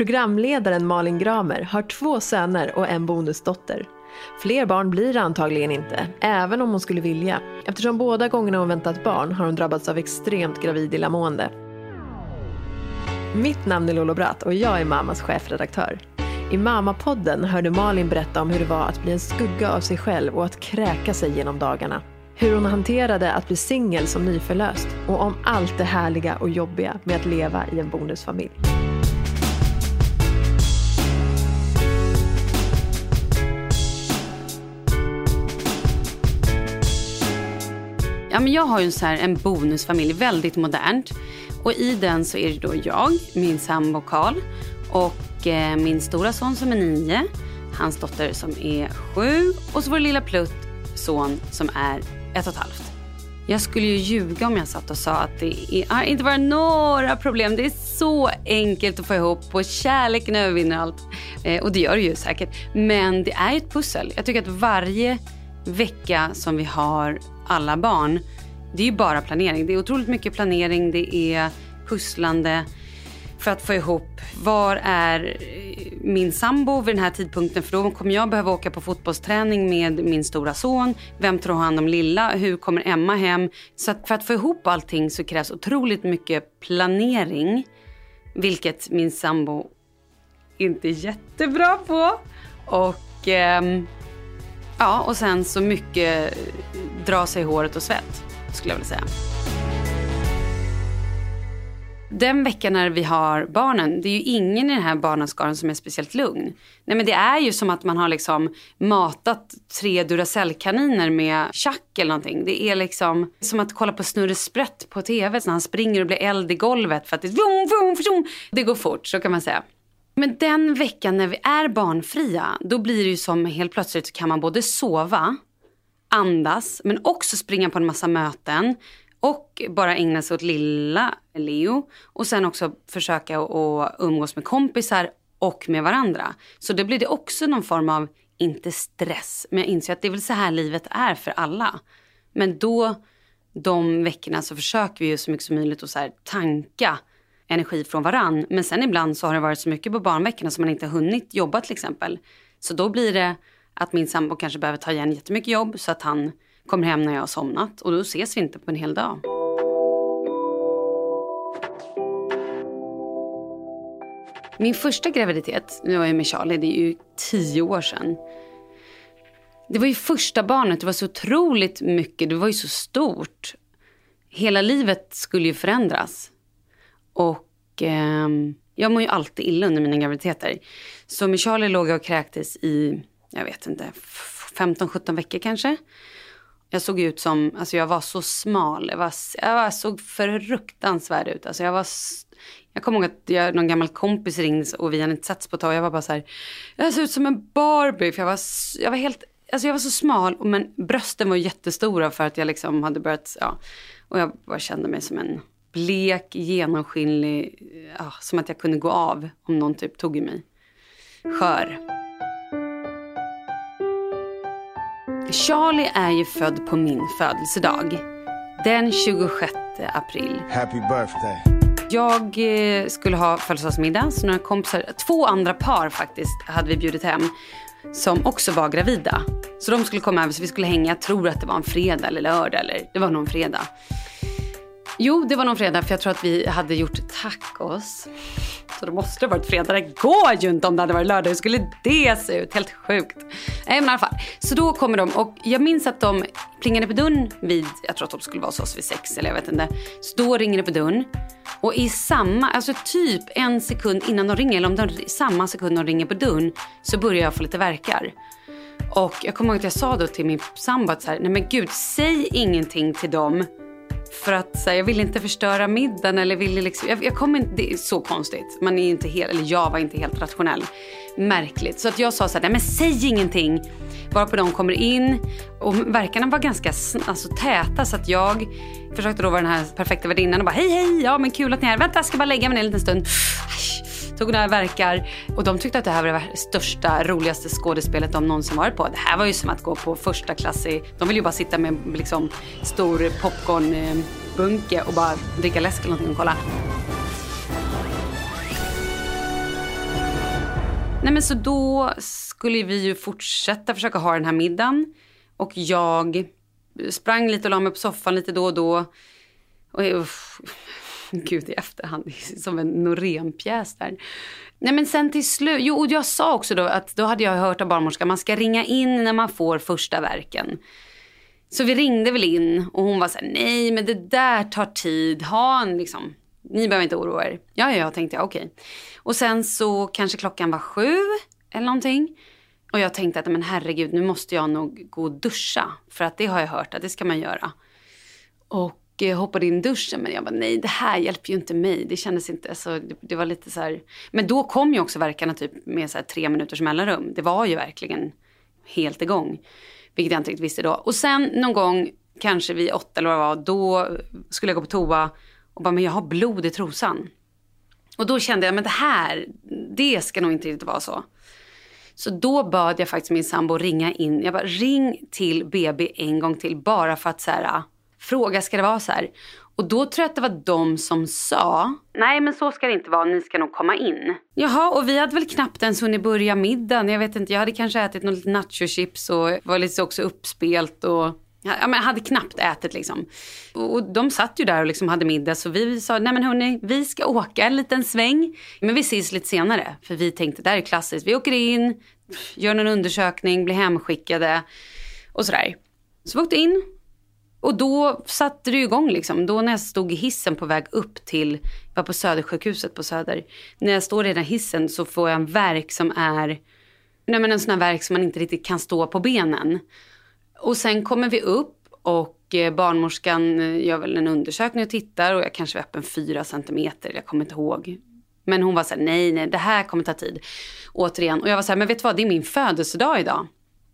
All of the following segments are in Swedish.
Programledaren Malin Gramer har två söner och en bonusdotter. Fler barn blir det antagligen inte, även om hon skulle vilja. Eftersom båda gångerna hon väntat barn har hon drabbats av extremt gravid illamående. Mitt namn är Lolo Bratt och jag är Mamas chefredaktör. I Mamapodden hörde Malin berätta om hur det var att bli en skugga av sig själv och att kräka sig genom dagarna. Hur hon hanterade att bli singel som nyförlöst och om allt det härliga och jobbiga med att leva i en bonusfamilj. Ja, men jag har ju en, så här, en bonusfamilj, väldigt modernt. Och i den så är det då jag, min sambo Karl och eh, min stora son som är nio, hans dotter som är sju och så vår lilla plutt son som är ett och ett halvt. Jag skulle ju ljuga om jag satt och sa att det är, har inte varit några problem. Det är så enkelt att få ihop och kärleken övervinner allt. Eh, och det gör det ju säkert. Men det är ett pussel. Jag tycker att varje vecka som vi har alla barn, det är ju bara planering. Det är otroligt mycket planering, det är pusslande för att få ihop var är eh, min sambo vid den här tidpunkten för då kommer jag behöva åka på fotbollsträning med min stora son. Vem tar hand om lilla? Hur kommer Emma hem? Så att för att få ihop allting så krävs otroligt mycket planering. Vilket min sambo inte är jättebra på. Och eh, ja, och sen så mycket dra sig i håret och svett skulle jag vilja säga. Den veckan när vi har barnen, det är ju ingen i den här barnaskaran som är speciellt lugn. Nej men det är ju som att man har liksom matat tre Duracellkaniner med tjack eller någonting. Det är liksom som att kolla på Snurre Sprätt på tv när han springer och blir eld i golvet för att det, vroom, vroom, vroom. det går fort, så kan man säga. Men den veckan när vi är barnfria, då blir det ju som helt plötsligt så kan man både sova, andas, men också springa på en massa möten och bara ägna sig åt lilla Leo. Och sen också försöka att umgås med kompisar och med varandra. Så då blir det också någon form av, inte stress, men jag inser att det är väl så här livet är för alla. Men då, de veckorna så försöker vi ju så mycket som möjligt att så här tanka energi från varann. Men sen ibland så har det varit så mycket på barnveckorna som man inte hunnit jobba till exempel. Så då blir det att min sambo kanske behöver ta igen jättemycket jobb så att han kommer hem när jag har somnat och då ses vi inte på en hel dag. Min första graviditet, nu var jag med Charlie, det är ju tio år sedan. Det var ju första barnet, det var så otroligt mycket, det var ju så stort. Hela livet skulle ju förändras. Och eh, jag mår ju alltid illa under mina graviditeter. Så med Charlie låg jag och kräktes i, jag vet inte, 15-17 veckor kanske. Jag såg ut som, alltså jag var så smal. Jag, var, jag var, såg fruktansvärd ut. Alltså jag var, jag kommer ihåg att jag, någon gammal kompis ringde och vi hade inte setts på ett tag. Jag var bara så här, jag såg ut som en Barbie. För jag var, jag var helt, alltså jag var så smal. Men brösten var jättestora för att jag liksom hade börjat, ja. Och jag bara kände mig som en blek, genomskinlig, ja, som att jag kunde gå av om någon typ tog i mig. Skör. Charlie är ju född på min födelsedag. Den 26 april. Happy birthday. Jag eh, skulle ha födelsedagsmiddag, så några kompisar, två andra par faktiskt, hade vi bjudit hem. Som också var gravida. Så de skulle komma över så vi skulle hänga, jag tror att det var en fredag eller lördag eller det var någon fredag. Jo, det var någon fredag för jag tror att vi hade gjort tacos. Så det måste ha varit fredag. Det går ju inte om det hade varit lördag. Hur skulle det se ut? Helt sjukt. Nej men i alla fall. Så då kommer de och jag minns att de plingade på dörren vid, jag tror att de skulle vara hos oss vid sex eller jag vet inte. Så då ringer det på dörren. Och i samma, alltså typ en sekund innan de ringer, eller om de samma sekund de ringer på dörren så börjar jag få lite verkar. Och jag kommer ihåg att jag sa då till min sambo att så här, nej men gud, säg ingenting till dem för att här, jag ville inte förstöra middagen eller ville liksom, jag, jag kom inte, det är så konstigt. Man är inte helt, eller jag var inte helt rationell. Märkligt. Så att jag sa så här, nej men säg ingenting. Varpå de kommer in och verkarna var ganska alltså, täta så att jag försökte då vara den här perfekta värdinnan och bara hej hej, ja men kul att ni är här. Vänta jag ska bara lägga mig ner en liten stund. Tog några verkar och de tyckte att det här var det största, roligaste skådespelet de någonsin varit på. Det här var ju som att gå på första klass i, de vill ju bara sitta med liksom stor popcornbunke eh, och bara dricka läsk eller någonting och kolla. Nej men så då skulle vi ju fortsätta försöka ha den här middagen. Och jag sprang lite och la mig på soffan lite då och då. Och uff, gud i efterhand, som en Norénpjäs där. Nej men sen till slut, jo och jag sa också då att då hade jag hört av barnmorskan, man ska ringa in när man får första verken. Så vi ringde väl in och hon var så här, nej men det där tar tid, ha en liksom, ni behöver inte oroa er. Ja, ja, tänkte jag, okej. Okay. Och sen så kanske klockan var sju eller någonting. Och jag tänkte att men herregud, nu måste jag nog gå och duscha. För att det har jag hört att det ska man göra. Och Eh, hoppade in i duschen. Men jag bara, nej det här hjälper ju inte mig. Det kändes inte alltså, det, det var lite så här. Men då kom ju också verkarna typ med så här tre minuters mellanrum. Det var ju verkligen helt igång. Vilket jag inte riktigt visste då. Och sen någon gång, kanske vid åtta eller vad det var, då skulle jag gå på toa och bara, men jag har blod i trosan. Och då kände jag, men det här, det ska nog inte riktigt vara så. Så då bad jag faktiskt min sambo ringa in. Jag bara, ring till BB en gång till bara för att så här, fråga, ska det vara så här? Och då tror jag att det var de som sa, nej men så ska det inte vara, ni ska nog komma in. Jaha, och vi hade väl knappt ens hunnit börja middagen. Jag vet inte, jag hade kanske ätit något nachochips och var lite också uppspelt och Ja, men hade knappt ätit liksom. Och de satt ju där och liksom hade middag så vi sa, nej men hörni, vi ska åka en liten sväng. Men vi ses lite senare. För vi tänkte, det här är klassiskt. Vi åker in, gör någon undersökning, blir hemskickade och sådär. Så vi åkte in. Och då satte det igång liksom. Då när jag stod i hissen på väg upp till, jag var på Södersjukhuset på Söder. När jag står i den här hissen så får jag en verk som är, nej men en sån här verk som man inte riktigt kan stå på benen. Och sen kommer vi upp och eh, barnmorskan eh, gör väl en undersökning och tittar och jag kanske var öppen fyra centimeter, jag kommer inte ihåg. Men hon var så här, nej, nej, det här kommer ta tid. Återigen, och jag var så här, men vet du vad, det är min födelsedag idag.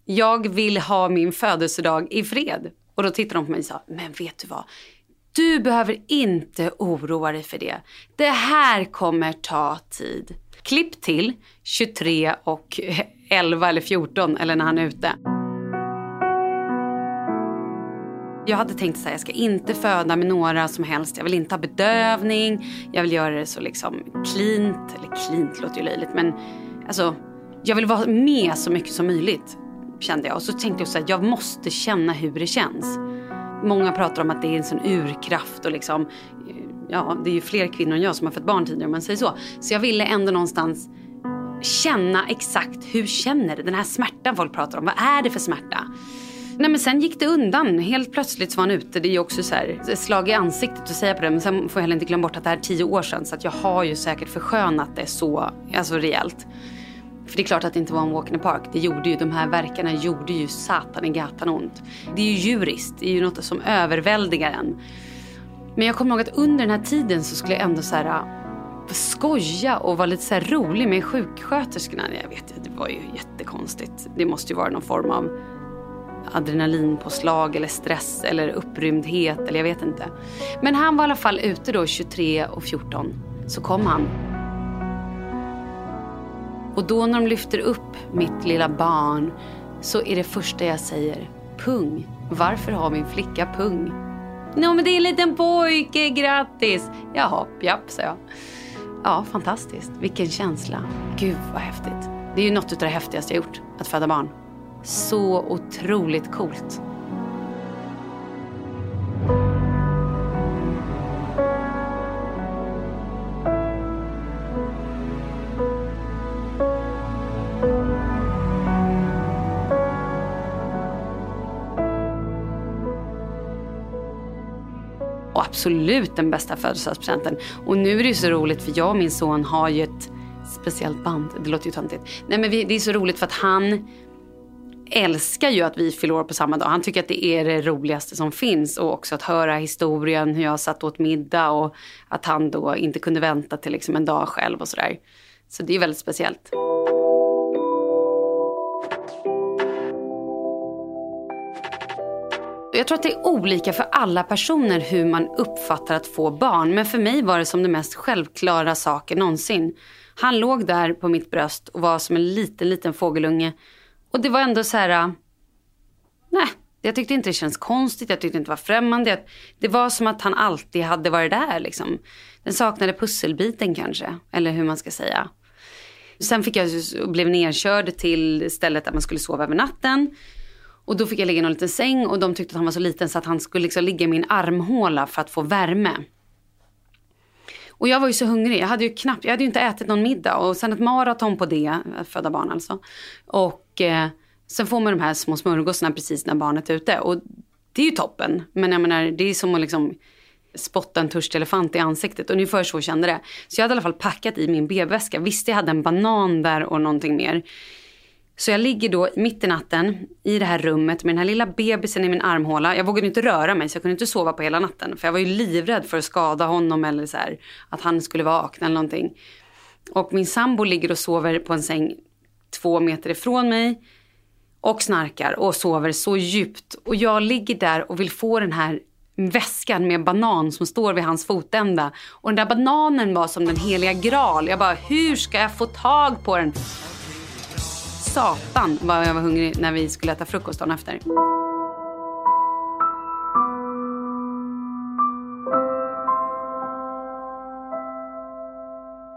Jag vill ha min födelsedag i fred. Och då tittade de på mig och sa, men vet du vad? Du behöver inte oroa dig för det. Det här kommer ta tid. Klipp till 23 och 11 eller 14 eller när han är ute. Jag hade tänkt att jag ska inte föda med några som helst. Jag vill inte ha bedövning. Jag vill göra det så liksom cleant. Eller cleant låter ju löjligt men alltså jag vill vara med så mycket som möjligt. Kände jag. Och så tänkte jag så här, jag måste känna hur det känns. Många pratar om att det är en sån urkraft och liksom ja, det är ju fler kvinnor än jag som har fått barn tidigare om man säger så. Så jag ville ändå någonstans känna exakt hur känner det? Den här smärtan folk pratar om. Vad är det för smärta? Nej men sen gick det undan. Helt plötsligt så var han ute. Det är ju också så här, ett slag i ansiktet att säga på det. Men sen får jag heller inte glömma bort att det här är tio år sedan. Så att jag har ju säkert förskönat det så, alltså rejält. För det är klart att det inte var en walk in the park. Det gjorde ju, de här verkarna gjorde ju satan i gatan ont. Det är ju djuriskt. Det är ju något som överväldigar en. Men jag kommer ihåg att under den här tiden så skulle jag ändå så här äh, skoja och vara lite så rolig med sjuksköterskorna. Jag vet, det var ju jättekonstigt. Det måste ju vara någon form av adrenalinpåslag eller stress eller upprymdhet eller jag vet inte. Men han var i alla fall ute då 23 och 14. Så kom han. Och då när de lyfter upp mitt lilla barn så är det första jag säger pung. Varför har min flicka pung? Nej, men det är en liten pojke, grattis! Jaha, japp, sa jag. Ja, fantastiskt. Vilken känsla. Gud vad häftigt. Det är ju något av det häftigaste jag gjort, att föda barn så otroligt coolt. Absolut den bästa födelsedagspresenten. Och nu är det ju så roligt för jag och min son har ju ett speciellt band. Det låter ju töntigt. Nej men vi, det är så roligt för att han älskar ju att vi fyller år på samma dag. Han tycker att det är det roligaste som finns. Och också att höra historien, hur jag satt åt middag och att han då inte kunde vänta till liksom en dag själv och sådär. Så det är väldigt speciellt. Jag tror att det är olika för alla personer hur man uppfattar att få barn. Men för mig var det som det mest självklara saken någonsin. Han låg där på mitt bröst och var som en liten, liten fågelunge och det var ändå så här, nej, jag tyckte inte det känns konstigt, jag tyckte inte det var främmande. Det var som att han alltid hade varit där liksom. Den saknade pusselbiten kanske, eller hur man ska säga. Sen fick jag, blev nerkörd till stället där man skulle sova över natten. Och då fick jag ligga i en liten säng och de tyckte att han var så liten så att han skulle liksom ligga i min armhåla för att få värme. Och jag var ju så hungrig. Jag hade ju knappt, jag hade ju inte ätit någon middag och sen ett maraton på det, föda barn alltså. Och eh, sen får man de här små smörgåsarna precis när barnet är ute och det är ju toppen. Men jag menar, det är som att liksom spotta en törstig elefant i ansiktet. Ungefär så kände det. Så jag hade i alla fall packat i min BB-väska. Visst, jag hade en banan där och någonting mer. Så jag ligger då mitt i natten i det här rummet med den här lilla bebisen i min armhåla. Jag vågade inte röra mig så jag kunde inte sova på hela natten. För jag var ju livrädd för att skada honom eller så här, att han skulle vakna eller någonting. Och min sambo ligger och sover på en säng två meter ifrån mig. Och snarkar och sover så djupt. Och jag ligger där och vill få den här väskan med banan som står vid hans fotända. Och den där bananen var som den heliga graal. Jag bara, hur ska jag få tag på den? Satan vad jag var hungrig när vi skulle äta frukost dagen efter.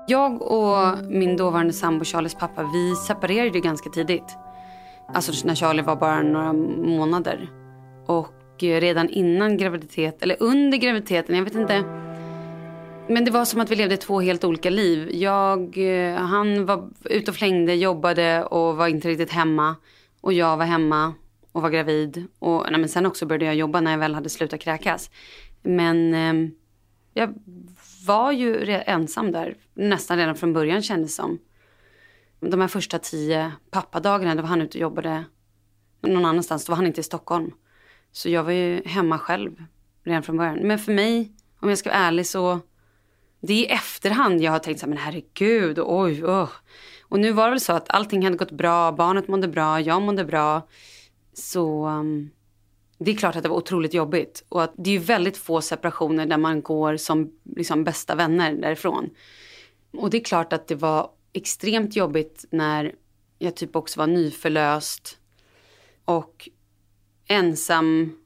Jag och min dåvarande sambo Charlies pappa, vi separerade ganska tidigt. Alltså när Charlie var bara några månader. Och eh, redan innan graviditet, eller under graviditeten, jag vet inte. Men det var som att vi levde två helt olika liv. Jag, eh, han var ute och flängde, jobbade och var inte riktigt hemma. Och jag var hemma och var gravid. Och nej, men sen också började jag jobba när jag väl hade slutat kräkas. Men eh, jag var ju ensam där nästan redan från början kändes som. De här första tio pappadagarna då var han ute och jobbade någon annanstans. Då var han inte i Stockholm. Så jag var ju hemma själv redan från början. Men för mig, om jag ska vara ärlig så. Det är i efterhand jag har tänkt så här, men herregud, oj, oh. Och nu var det väl så att allting hade gått bra, barnet mådde bra, jag mådde bra. Så um, det är klart att det var otroligt jobbigt. Och att det är ju väldigt få separationer där man går som liksom, bästa vänner därifrån. Och det är klart att det var extremt jobbigt när jag typ också var nyförlöst. Och ensam.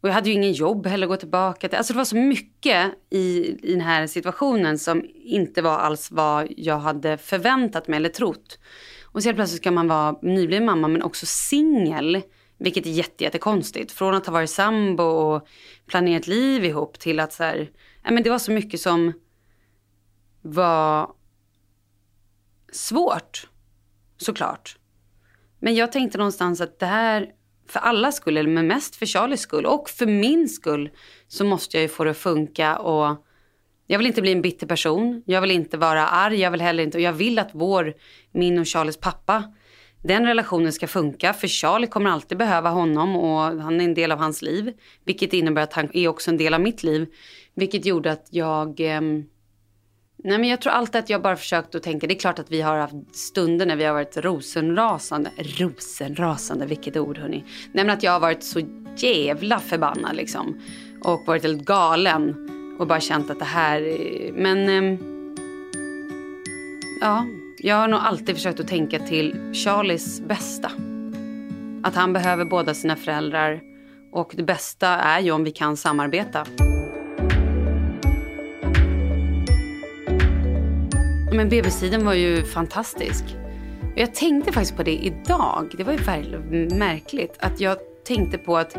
Och jag hade ju ingen jobb heller att gå tillbaka till. Alltså det var så mycket i, i den här situationen som inte var alls vad jag hade förväntat mig eller trott. Och så helt plötsligt ska man vara nybliven mamma men också singel. Vilket är jättekonstigt. Från att ha varit sambo och planerat liv ihop till att så här, ja, men det var så mycket som var svårt. Såklart. Men jag tänkte någonstans att det här, för alla skull, men mest för Charlies skull och för min skull, så måste jag ju få det att funka. Och jag vill inte bli en bitter person. Jag vill inte vara arg. Jag vill heller inte, och jag vill att vår, min och Charlies pappa, den relationen ska funka. För Charlie kommer alltid behöva honom och han är en del av hans liv. Vilket innebär att han är också en del av mitt liv. Vilket gjorde att jag eh, Nej, men jag tror alltid att jag bara försökt att tänka, det är klart att vi har haft stunder när vi har varit rosenrasande. Rosenrasande, vilket ord hörni. Nej men att jag har varit så jävla förbannad liksom. Och varit helt galen. Och bara känt att det här, men... Eh, ja, jag har nog alltid försökt att tänka till Charlies bästa. Att han behöver båda sina föräldrar. Och det bästa är ju om vi kan samarbeta. Men BB-tiden var ju fantastisk. Jag tänkte faktiskt på det idag. Det var ju väldigt märkligt. Att jag tänkte på att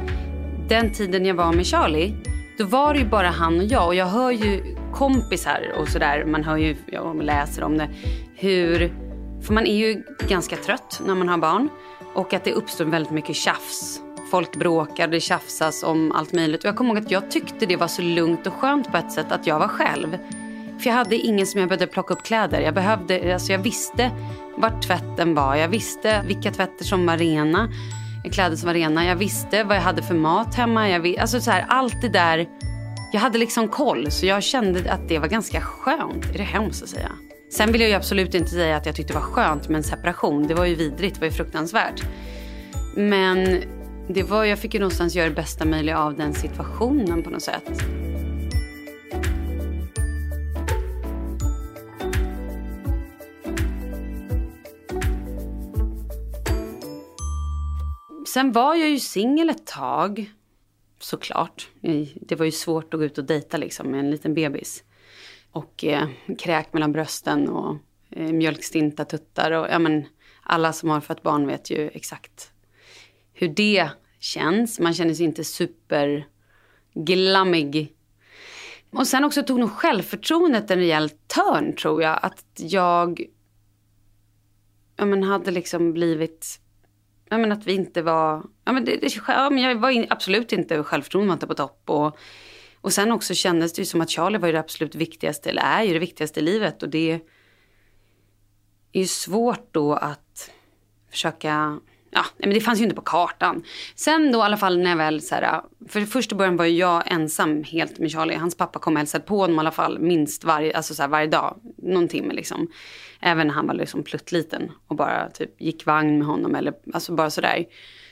den tiden jag var med Charlie, då var det ju bara han och jag. Och jag hör ju kompisar och sådär, man hör ju, jag läser om det, hur, för man är ju ganska trött när man har barn. Och att det uppstår väldigt mycket tjafs. Folk bråkar, det tjafsas om allt möjligt. Och jag kommer ihåg att jag tyckte det var så lugnt och skönt på ett sätt att jag var själv. För jag hade ingen som jag behövde plocka upp kläder. Jag, behövde, alltså jag visste vart tvätten var. Jag visste vilka tvätter som var rena. Kläder som var rena. Jag visste vad jag hade för mat hemma. Jag, alltså så här, allt det där. Jag hade liksom koll. Så jag kände att det var ganska skönt. Är det hemskt att säga? Sen vill jag absolut inte säga att jag tyckte det var skönt med en separation. Det var ju vidrigt. Det var ju fruktansvärt. Men det var, jag fick ju någonstans göra det bästa möjliga av den situationen på något sätt. Sen var jag ju singel ett tag. Såklart. Det var ju svårt att gå ut och dejta liksom med en liten bebis. Och eh, kräk mellan brösten och eh, mjölkstinta tuttar. Och, ja, men, alla som har fött barn vet ju exakt hur det känns. Man känner sig inte superglammig. Och sen också tog nog självförtroendet en rejäl törn tror jag. Att jag ja, men hade liksom blivit... Ja, men att vi inte var... Ja, men det, det, ja, men jag var in, absolut inte självförtroende var inte på topp. Och, och sen också kändes det ju som att Charlie var det absolut viktigaste, eller är ju det viktigaste i livet. Och det är ju svårt då att försöka ja, men det fanns ju inte på kartan. Sen då i alla fall när jag väl så här, för första början var jag ensam helt med Charlie. Hans pappa kom och hälsade på honom i alla fall minst varje, alltså så här, varje dag, någon timme liksom. Även när han var liksom pluttliten och bara typ gick vagn med honom eller alltså bara sådär.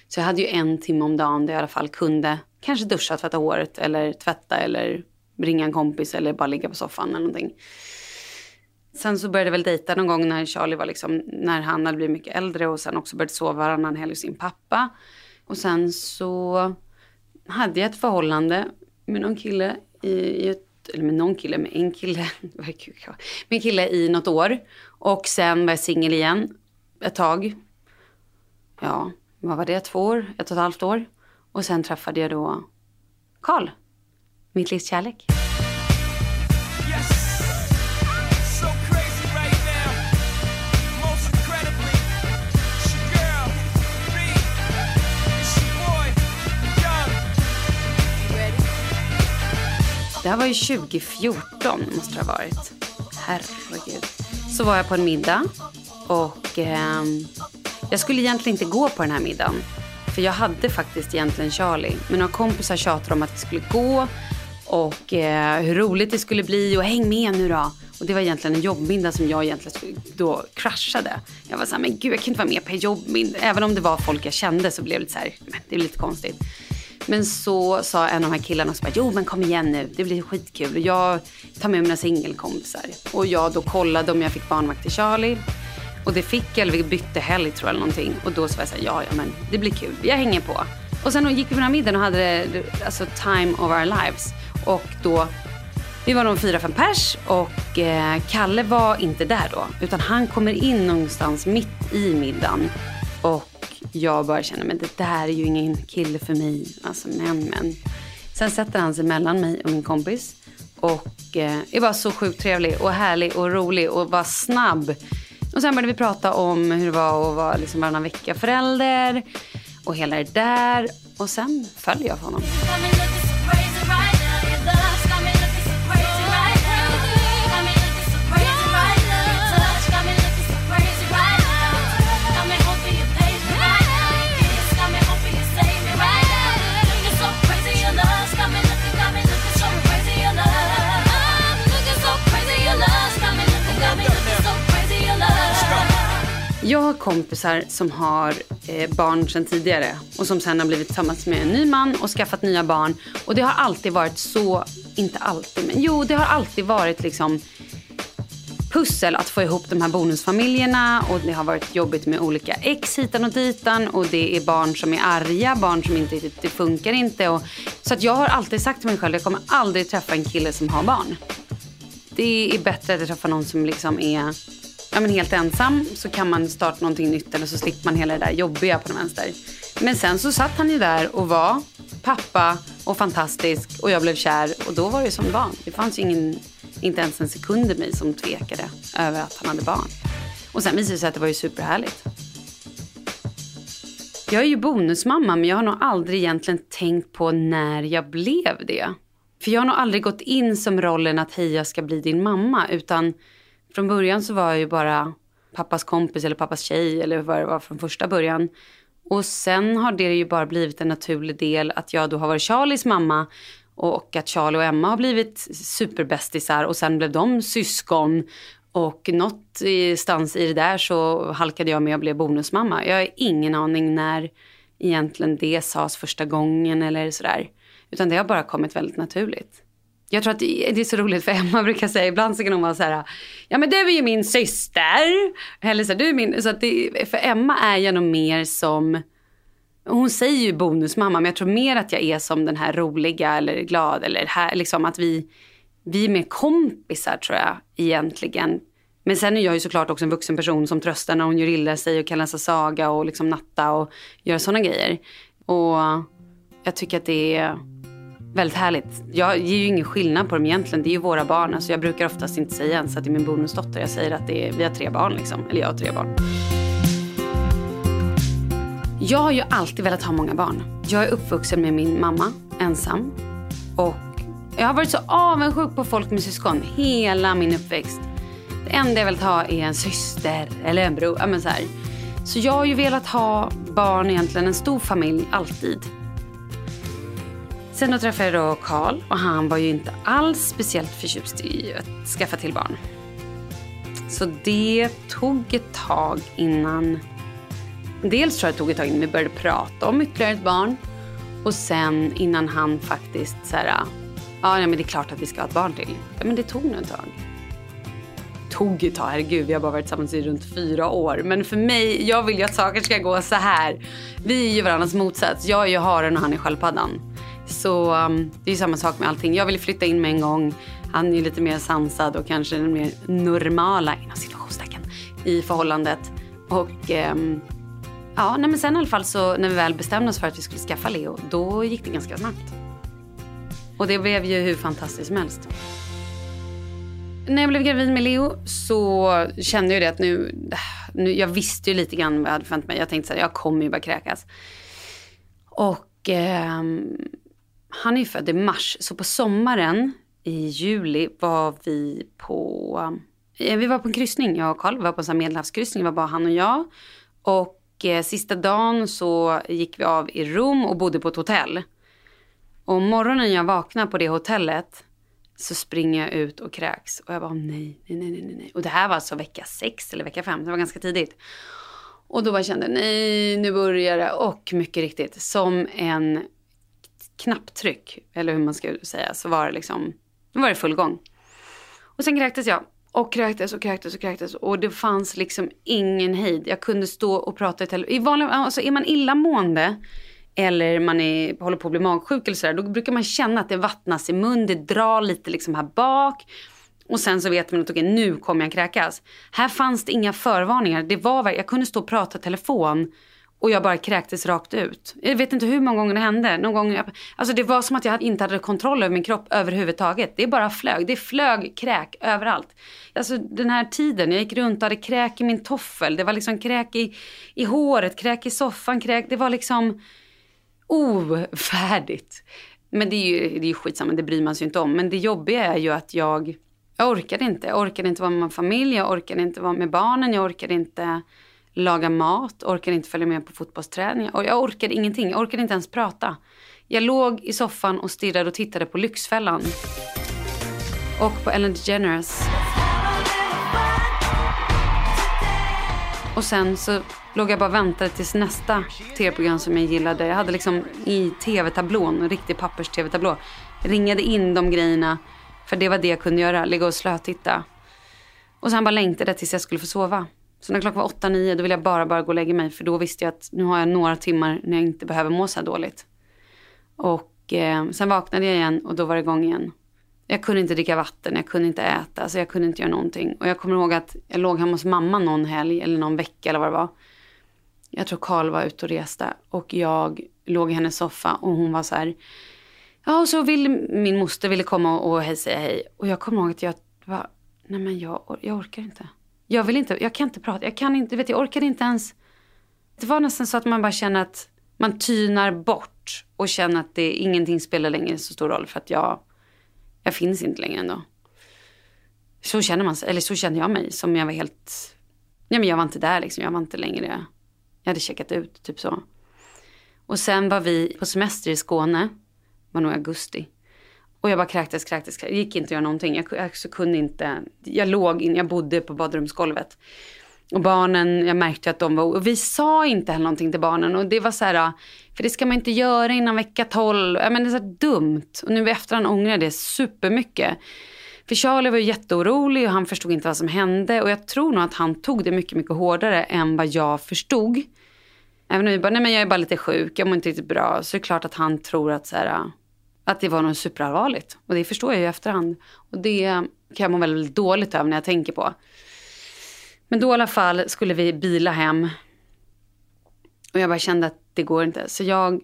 Så jag hade ju en timme om dagen där jag i alla fall kunde kanske duscha, tvätta håret eller tvätta eller ringa en kompis eller bara ligga på soffan eller någonting. Sen så började jag väl dejta någon gång när Charlie var liksom, när han hade blivit mycket äldre och sen också började sova varannan helg hos sin pappa. Och sen så hade jag ett förhållande med någon kille i, i ett, eller med någon kille, med en kille, med en kille i något år. Och sen var jag singel igen ett tag. Ja, vad var det? Två år? Ett och ett halvt år. Och sen träffade jag då Karl, mitt livs kärlek. Det här var ju 2014 måste det ha varit. Herregud. Så var jag på en middag och eh, jag skulle egentligen inte gå på den här middagen. För jag hade faktiskt egentligen Charlie. Men några kompisar tjatade om att vi skulle gå och eh, hur roligt det skulle bli och häng med nu då. Och det var egentligen en jobbmiddag som jag egentligen då kraschade. Jag var såhär, men gud jag kan inte vara med på en jobbmiddag. Även om det var folk jag kände så blev det lite såhär, det är lite konstigt. Men så sa en av de här killarna så bara, jo men kom igen nu, det blir skitkul. Jag tar med mina singelkompisar. Och jag då kollade om jag fick barnvakt till Charlie. Och det fick jag, eller vi bytte helg tror jag eller någonting. Och då sa jag jag såhär, ja ja men det blir kul, jag hänger på. Och sen gick vi på den här middagen och hade alltså time of our lives. Och då, vi var nog fyra, fem pers och eh, Kalle var inte där då. Utan han kommer in någonstans mitt i middagen. Och jag bara känner, men det där är ju ingen kille för mig. Alltså men, men. Sen sätter han sig mellan mig och min kompis. Och eh, är bara så sjukt trevlig och härlig och rolig och bara snabb. Och sen började vi prata om hur det var att vara liksom varannan vecka förälder. Och hela det där. Och sen föll jag för honom. Kompisar som har eh, barn sedan tidigare och som sen har blivit tillsammans med en ny man och skaffat nya barn. Och det har alltid varit så, inte alltid, men jo det har alltid varit liksom pussel att få ihop de här bonusfamiljerna och det har varit jobbigt med olika ex hitan och ditan och det är barn som är arga, barn som inte, det funkar inte. Och, så att jag har alltid sagt till mig själv, jag kommer aldrig träffa en kille som har barn. Det är bättre att jag träffar någon som liksom är ja, men helt ensam så kan man starta någonting nytt eller så slipper man hela det där jobbiga på den vänster. Men sen så satt han ju där och var pappa och fantastisk och jag blev kär och då var det som det var. Det fanns ju ingen, inte ens en sekund i mig som tvekade över att han hade barn. Och sen visade det sig att det var ju superhärligt. Jag är ju bonusmamma men jag har nog aldrig egentligen tänkt på när jag blev det. För jag har nog aldrig gått in som rollen att hej jag ska bli din mamma utan från början så var jag ju bara pappas kompis eller pappas tjej eller vad det var från första början. Och sen har det ju bara blivit en naturlig del att jag då har varit Charlies mamma och att Charlie och Emma har blivit superbästisar och sen blev de syskon. Och någonstans i det där så halkade jag med och blev bonusmamma. Jag har ingen aning när egentligen det sades första gången eller sådär. Utan det har bara kommit väldigt naturligt. Jag tror att det är så roligt för Emma brukar säga, ibland så kan hon vara så här, ja men du är ju min syster. Eller så, du är min, så att det, för Emma är jag nog mer som, hon säger ju bonusmamma men jag tror mer att jag är som den här roliga eller glad eller här, liksom att vi, vi är mer kompisar tror jag egentligen. Men sen är jag ju såklart också en vuxen person som tröstar när hon gör illa sig och kan läsa saga och liksom natta och göra sådana grejer. Och jag tycker att det är väldigt härligt. Jag ger ju ingen skillnad på dem egentligen. Det är ju våra barn. Alltså jag brukar oftast inte säga ens att det är min bonusdotter. Jag säger att det är, vi har tre barn liksom. Eller jag har tre barn. Jag har ju alltid velat ha många barn. Jag är uppvuxen med min mamma, ensam. Och jag har varit så avundsjuk på folk med syskon hela min uppväxt. Det enda jag velat ha är en syster eller en bror. Ja, så, här. så jag har ju velat ha barn egentligen, en stor familj, alltid. Sen då träffade jag då Karl och han var ju inte alls speciellt förtjust i att skaffa till barn. Så det tog ett tag innan... Dels tror jag det tog ett tag innan vi började prata om ytterligare ett barn. Och sen innan han faktiskt så här, ja men det är klart att vi ska ha ett barn till. Ja, men det tog nog ett tag. Tog ett tag, herregud vi har bara varit tillsammans i runt fyra år. Men för mig, jag vill ju att saker ska gå så här. Vi är ju varandras motsats. Jag är ju haren och han är sköldpaddan. Så um, det är samma sak med allting. Jag vill flytta in med en gång. Han är lite mer sansad och kanske den mer normala inom situationstecken i förhållandet. Och um, ja, nej, men sen i alla fall så när vi väl bestämde oss för att vi skulle skaffa Leo, då gick det ganska snabbt. Och det blev ju hur fantastiskt som helst. När jag blev gravid med Leo så kände jag det att nu, nu jag visste ju lite grann vad jag hade förväntat mig. Jag tänkte så här, jag kommer ju bara kräkas. Och eh, han är ju född i mars, så på sommaren i juli var vi på... Eh, vi var på en kryssning, jag och Karl. Vi var på en medelhavskryssning, det var bara han och jag. Och eh, sista dagen så gick vi av i Rom och bodde på ett hotell. Och morgonen jag vaknar på det hotellet så springer jag ut och kräks. Och jag bara nej, nej, nej, nej, nej. Och det här var alltså vecka sex eller vecka fem, det var ganska tidigt. Och då bara kände nej, nu börjar det. Och mycket riktigt, som en knapptryck, eller hur man ska säga, så var det liksom, då var det full gång. Och sen kräktes jag. Och kräktes och kräktes och kräktes. Och det fanns liksom ingen hejd. Jag kunde stå och prata i telefon. I vanliga Alltså är man illamående eller man är, håller på att bli magsjuk eller sådär. Då brukar man känna att det vattnas i mun. Det drar lite liksom här bak. Och sen så vet man att okay, nu kommer jag kräkas. Här fanns det inga förvarningar. Det var, jag kunde stå och prata i telefon och jag bara kräktes rakt ut. Jag vet inte hur många gånger det hände. Någon gång, jag, alltså det var som att jag inte hade kontroll över min kropp överhuvudtaget. Det bara flög. Det flög kräk överallt. Alltså den här tiden, jag gick runt och hade kräk i min toffel. Det var liksom kräk i, i håret, kräk i soffan, kräk. Det var liksom ofärdigt. Men det är ju det är skitsamma, det bryr man sig inte om. Men det jobbiga är ju att jag, jag orkade inte. Jag orkade inte vara med min familj, jag orkade inte vara med barnen, jag orkade inte laga mat, orkade inte följa med på fotbollsträning. Och jag orkade ingenting, jag orkade inte ens prata. Jag låg i soffan och stirrade och tittade på Lyxfällan. Och på Ellen DeGeneres. Och sen så låg jag bara och väntade tills nästa tv-program som jag gillade. Jag hade liksom i tv-tablån, en riktig pappers-tv-tablå. Ringade in de grejerna. För det var det jag kunde göra, ligga och slötitta. Och sen bara längtade tills jag skulle få sova. Så när klockan var åtta, nio då ville jag bara, bara gå och lägga mig. För då visste jag att nu har jag några timmar när jag inte behöver må så här dåligt. Och eh, sen vaknade jag igen och då var det igång igen. Jag kunde inte dricka vatten, jag kunde inte äta, alltså jag kunde inte göra någonting. Och jag kommer ihåg att jag låg hemma hos mamma någon helg eller någon vecka eller vad det var. Jag tror Karl var ute och reste och jag låg i hennes soffa och hon var så här. Ja, och så vill min moster ville komma och hej, säga hej. Och jag kommer ihåg att jag var, nej men jag, jag orkar inte. Jag vill inte, jag kan inte prata, jag kan inte, vet jag orkar inte ens. Det var nästan så att man bara känner att man tynar bort och känner att det, ingenting spelar längre så stor roll för att jag, jag finns inte längre ändå. Så känner man sig, eller så känner jag mig som jag var helt, ja men jag var inte där liksom, jag var inte längre, jag hade checkat ut, typ så. Och sen var vi på semester i Skåne, var nog augusti. Och jag bara kräktes, kräktes, kräktes. Det gick inte att göra någonting. Jag, jag så kunde inte. Jag låg in, jag bodde på badrumsgolvet. Och barnen, jag märkte att de var, och vi sa inte heller någonting till barnen. Och det var så här, för det ska man inte göra innan vecka 12. men det är så dumt. Och nu i efterhand ångrar jag det supermycket. För Charlie var ju jätteorolig och han förstod inte vad som hände. Och jag tror nog att han tog det mycket, mycket hårdare än vad jag förstod. Även om vi bara, nej men jag är bara lite sjuk, jag mår inte riktigt bra. Så är det klart att han tror att så här, att det var något superallvarligt. Och det förstår jag ju i efterhand. Och det kan jag må väldigt dåligt över när jag tänker på. Men då i alla fall skulle vi bila hem. Och jag bara kände att det går inte. Så jag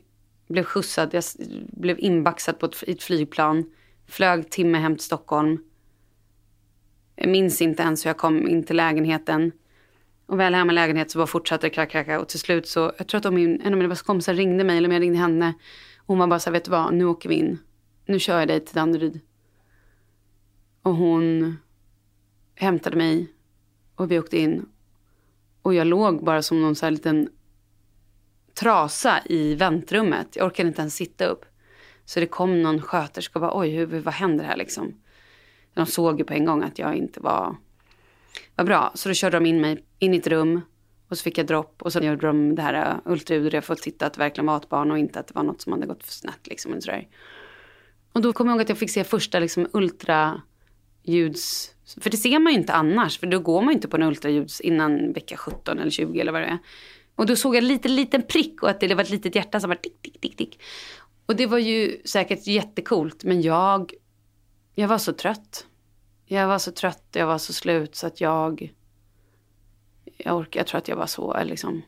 blev skjutsad, jag blev inbaxad på ett, ett flygplan. Flög timme hem till Stockholm. Jag minns inte ens hur jag kom in till lägenheten. Och väl hemma i lägenheten så bara fortsatte det kracka, Och till slut så, jag tror att min, en av mina kompisar ringde mig, eller om jag ringde henne. Hon var bara så här, vet du vad, nu åker vi in. Nu kör jag dig till Danderyd. Och hon hämtade mig och vi åkte in. Och jag låg bara som någon så här liten trasa i väntrummet. Jag orkade inte ens sitta upp. Så det kom någon sköterska och bara, oj, hur, vad händer här liksom? De såg ju på en gång att jag inte var, var bra. Så då körde de in mig in i ett rum. Och så fick jag dropp och så gjorde de det här äh, ultraljudet. Jag att titta att det verkligen var ett barn och inte att det var något som hade gått för snett. Liksom, och, sådär. och då kommer jag ihåg att jag fick se första liksom, ultraljuds... För det ser man ju inte annars. För då går man ju inte på en ultraljuds innan vecka 17 eller 20 eller vad det är. Och då såg jag en liten, liten prick och att det var ett litet hjärta som var tick, tick, tick, tick. Och det var ju säkert jättekult. Men jag, jag var så trött. Jag var så trött, jag var så slut så att jag... Jag, orkar, jag tror att jag var så liksom.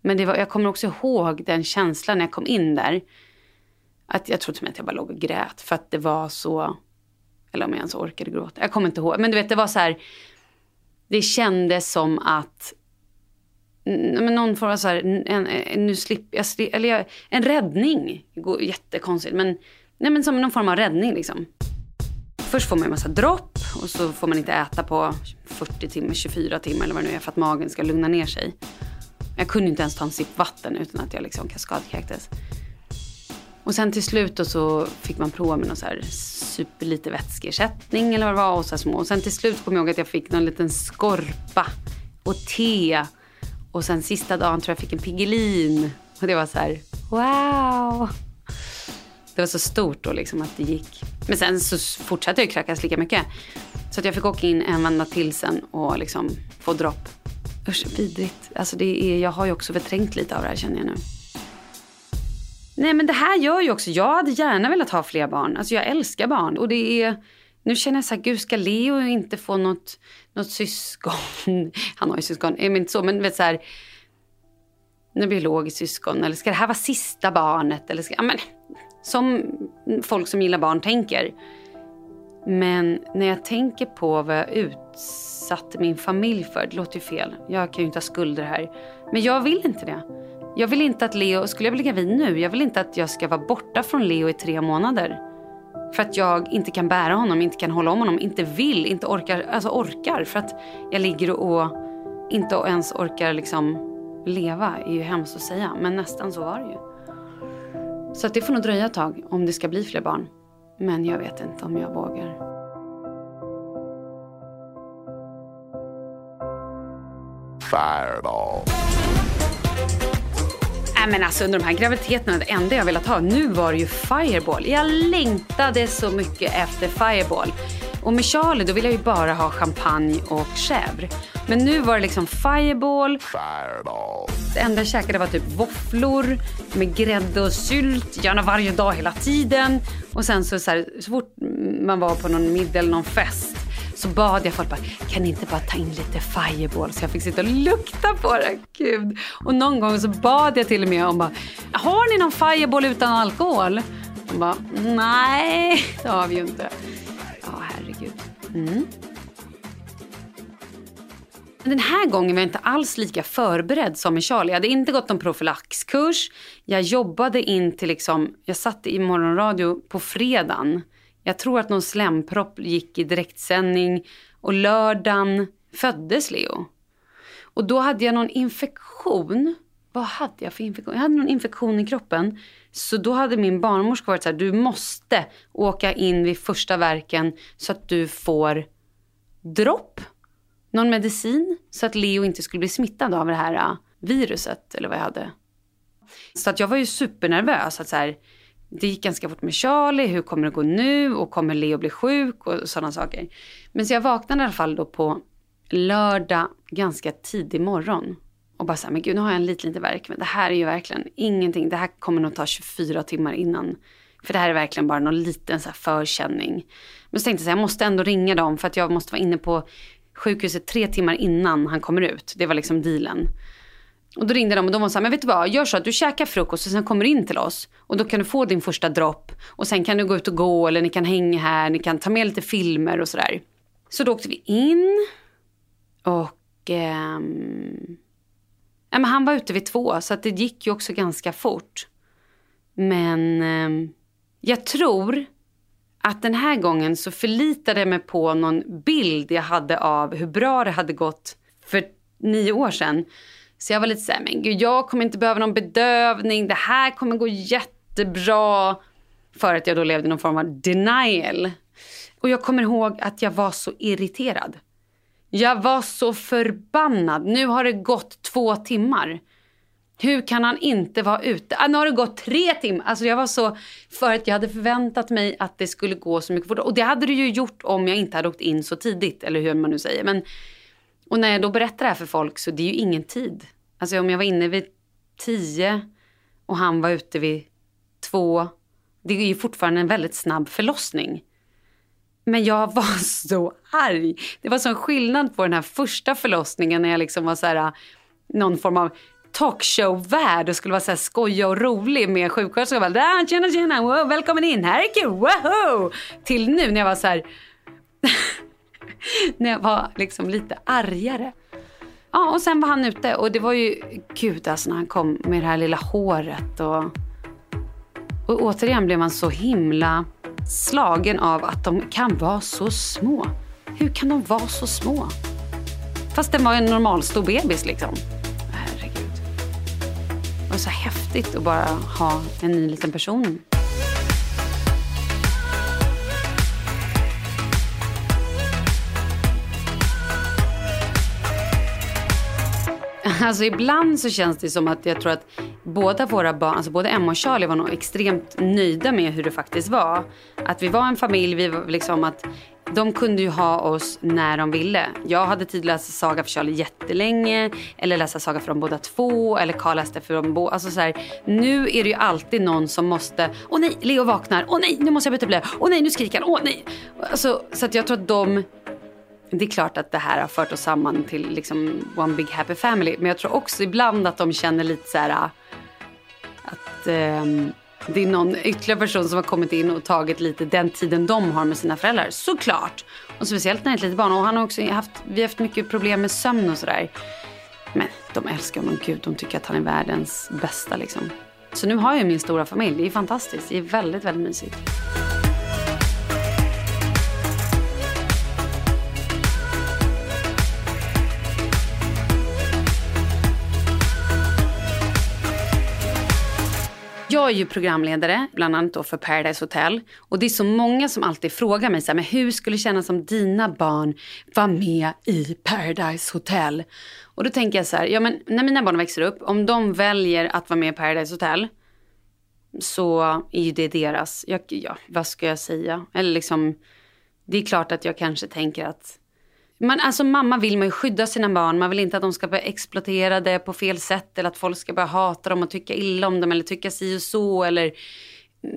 Men det var, jag kommer också ihåg den känslan när jag kom in där. Att jag trodde att jag bara låg och grät för att det var så... Eller om jag ens orkade gråta. Jag kommer inte ihåg. Men du vet, det var så här... Det kändes som att men någon form av så här, en, en, nu slipper jag, eller jag, en räddning. Det går jättekonstigt men, nej men som någon form av räddning liksom. Först får man en massa dropp och så får man inte äta på 40 timmar, 24 timmar eller vad det nu är för att magen ska lugna ner sig. Jag kunde inte ens ta en sipp vatten utan att jag liksom kaskadkräktes. Och sen till slut då så fick man prova med någon så här superlite vätskeersättning eller vad det var och så små. Och sen till slut kom jag ihåg att jag fick någon liten skorpa och te och sen sista dagen tror jag fick en Piggelin. Och det var så här, wow. Det var så stort då liksom att det gick. Men sen så fortsatte jag kräkas lika mycket. Så att jag fick åka in en vända till sen och liksom få dropp. Usch, vidrigt. Alltså det är, jag har ju också förträngt lite av det här känner jag nu. Nej men det här gör ju också, jag hade gärna velat ha fler barn. Alltså jag älskar barn. Och det är, nu känner jag så här, gud ska Leo inte få något något syskon. Han har ju syskon, men inte så. Men vet så här, något biologiskt syskon. Eller ska det här vara sista barnet? Eller ska, ja, men, som folk som gillar barn tänker. Men när jag tänker på vad jag utsatte min familj för. Det låter ju fel. Jag kan ju inte ha skulder här. Men jag vill inte det. Jag vill inte att Leo, skulle jag bli gravid nu, jag vill inte att jag ska vara borta från Leo i tre månader. För att jag inte kan bära honom, inte kan hålla om honom, inte vill, inte orkar. Alltså orkar för att jag ligger och inte ens orkar liksom leva är ju hemskt att säga. Men nästan så var det ju. Så det får nog dröja ett tag om det ska bli fler barn. Men jag vet inte om jag vågar. Fireball. Nej men alltså under de här graviditeterna, det enda jag velat ha, nu var det ju Fireball. Jag längtade så mycket efter Fireball. Och med Charlie då ville jag ju bara ha champagne och chèvre. Men nu var det liksom Fireball. Fireball. Det enda jag käkade var typ våfflor med grädde och sylt, gärna varje dag hela tiden. Och sen så, så, här, så fort man var på någon middag eller någon fest så bad jag folk bara, kan ni inte bara ta in lite fireball? Så jag fick sitta och lukta på det. Gud. Och någon gång så bad jag till och med om bara, har ni någon fireball utan alkohol? De bara, nej, det har vi ju inte. Mm. Den här gången var jag inte alls lika förberedd som med Charlie. Jag hade inte gått någon profylaxkurs. Jag jobbade in till liksom, jag satt i morgonradio på fredagen jag tror att någon slempropp gick i direktsändning och lördagen föddes Leo. Och då hade jag någon infektion. Vad hade jag för infektion? Jag hade någon infektion i kroppen. Så då hade min barnmorska varit så här, du måste åka in vid första verken så att du får dropp, någon medicin, så att Leo inte skulle bli smittad av det här äh, viruset eller vad jag hade. Så att jag var ju supernervös. Att så här, det gick ganska fort med Charlie, hur kommer det gå nu och kommer Leo bli sjuk och sådana saker. Men så jag vaknade i alla fall då på lördag ganska tidig morgon. Och bara såhär, men gud nu har jag en liten, liten verk. Men det här är ju verkligen ingenting. Det här kommer nog ta 24 timmar innan. För det här är verkligen bara någon liten så här förkänning. Men så tänkte jag så här, jag måste ändå ringa dem för att jag måste vara inne på sjukhuset tre timmar innan han kommer ut. Det var liksom dealen. Och då ringde de och de var så här, men vet du vad, gör så att du käkar frukost och sen kommer du in till oss. Och då kan du få din första dropp. Och sen kan du gå ut och gå eller ni kan hänga här, ni kan ta med lite filmer och sådär. Så då åkte vi in. Och ehm, ja, men han var ute vid två så att det gick ju också ganska fort. Men eh, jag tror att den här gången så förlitade jag mig på någon bild jag hade av hur bra det hade gått för nio år sedan. Så jag var lite såhär, men gud jag kommer inte behöva någon bedövning, det här kommer gå jättebra. För att jag då levde i någon form av denial. Och jag kommer ihåg att jag var så irriterad. Jag var så förbannad. Nu har det gått två timmar. Hur kan han inte vara ute? Ah, nu har det gått tre timmar. Alltså jag var så... För att jag hade förväntat mig att det skulle gå så mycket fortare. Och det hade det ju gjort om jag inte hade åkt in så tidigt. Eller hur man nu säger. Men, och när jag då berättar det här för folk så det är ju ingen tid. Alltså om jag var inne vid tio och han var ute vid två. Det är ju fortfarande en väldigt snabb förlossning. Men jag var så arg. Det var sån skillnad på den här första förlossningen när jag liksom var så här, någon form av talkshow-värld och skulle vara så här skoja och rolig med sjuksköterskan. Ah, tjena, tjena, wow, välkommen in, här är kul, wow! Till nu när jag var så här, när jag var liksom lite argare. Ja, och sen var han ute och det var ju, gud alltså när han kom med det här lilla håret och, och återigen blev man så himla slagen av att de kan vara så små. Hur kan de vara så små? Fast den var en normal stor bebis liksom. Herregud. Det var så häftigt att bara ha en ny liten person Alltså ibland så känns det som att jag tror att båda våra barn, alltså både Emma och Charlie var nog extremt nöjda med hur det faktiskt var. Att vi var en familj, vi var liksom att de kunde ju ha oss när de ville. Jag hade tid att läsa saga för Charlie jättelänge. Eller läsa saga för dem båda två. Eller Karl läste för dem båda. Alltså så här, nu är det ju alltid någon som måste. Åh nej, Leo vaknar. Åh nej, nu måste jag byta blöja. Åh nej, nu skriker han. Åh nej. Alltså, så att jag tror att de det är klart att det här har fört oss samman till liksom one big happy family. Men jag tror också ibland att de känner lite så här äh, att eh, det är någon ytterligare person som har kommit in och tagit lite den tiden de har med sina föräldrar. Såklart. Och speciellt när det är ett litet barn. Och han har också haft, vi har haft mycket problem med sömn och sådär. Men de älskar honom. Gud, de tycker att han är världens bästa liksom. Så nu har jag min stora familj. Det är fantastiskt. Det är väldigt, väldigt mysigt. Jag är ju programledare, bland annat då för Paradise Hotel. Och det är så många som alltid frågar mig så här, men hur skulle det kännas om dina barn var med i Paradise Hotel? Och då tänker jag så här, ja men när mina barn växer upp, om de väljer att vara med i Paradise Hotel så är ju det deras, jag, ja, vad ska jag säga? Eller liksom, det är klart att jag kanske tänker att man, alltså mamma vill man ju skydda sina barn. Man vill inte att de ska börja exploatera det på fel sätt. Eller att folk ska börja hata dem och tycka illa om dem. Eller tycka si och så. Eller...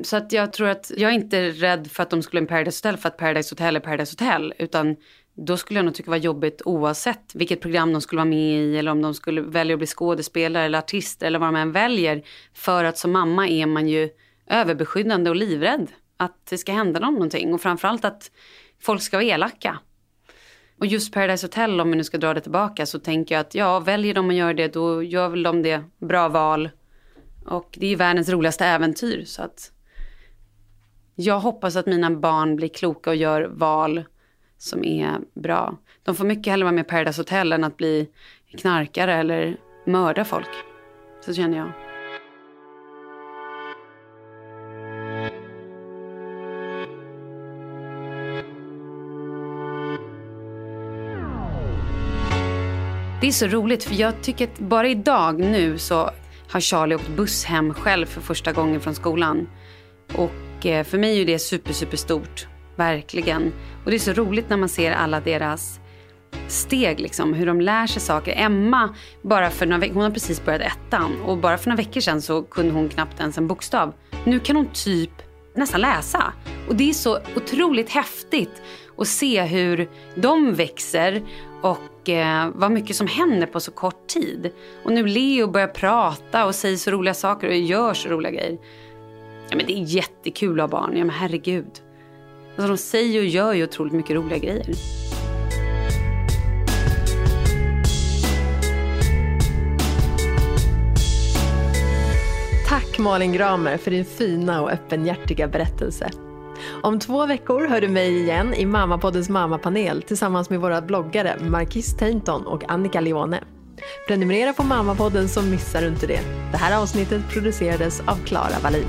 Så att jag tror att jag är inte rädd för att de skulle en Paradise Hotel. För att Paradise Hotel är Paradise Hotel. Utan då skulle jag nog tycka det var jobbigt oavsett vilket program de skulle vara med i. Eller om de skulle välja att bli skådespelare eller artist. Eller vad de än väljer. För att som mamma är man ju överbeskyddande och livrädd. Att det ska hända dem någonting. Och framförallt att folk ska vara elaka. Och just Paradise Hotel, om vi nu ska dra det tillbaka, så tänker jag att ja, väljer de att göra det, då gör väl de det. Bra val. Och det är ju världens roligaste äventyr. Så att jag hoppas att mina barn blir kloka och gör val som är bra. De får mycket hellre vara med i Paradise Hotel än att bli knarkare eller mörda folk. Så känner jag. Det är så roligt för jag tycker att bara idag nu så har Charlie åkt buss hem själv för första gången från skolan. Och eh, för mig är det super, super stort. Verkligen. Och det är så roligt när man ser alla deras steg, liksom, hur de lär sig saker. Emma, bara för några veckor, hon har precis börjat ettan och bara för några veckor sedan så kunde hon knappt ens en bokstav. Nu kan hon typ nästan läsa. Och det är så otroligt häftigt. att se hur de växer och eh, vad mycket som händer på så kort tid. Och nu Leo börjar prata och säger så roliga saker och gör så roliga grejer. Ja, men det är jättekul att ha barn, ja men herregud. Alltså, de säger och gör ju otroligt mycket roliga grejer. Tack Malin Gramer för din fina och öppenhjärtiga berättelse. Om två veckor hör du mig igen i Mammapoddens mammapanel tillsammans med våra bloggare Marquis Tainton och Annika Leone. Prenumerera på Mammapodden så missar du inte det. Det här avsnittet producerades av Klara Wallin.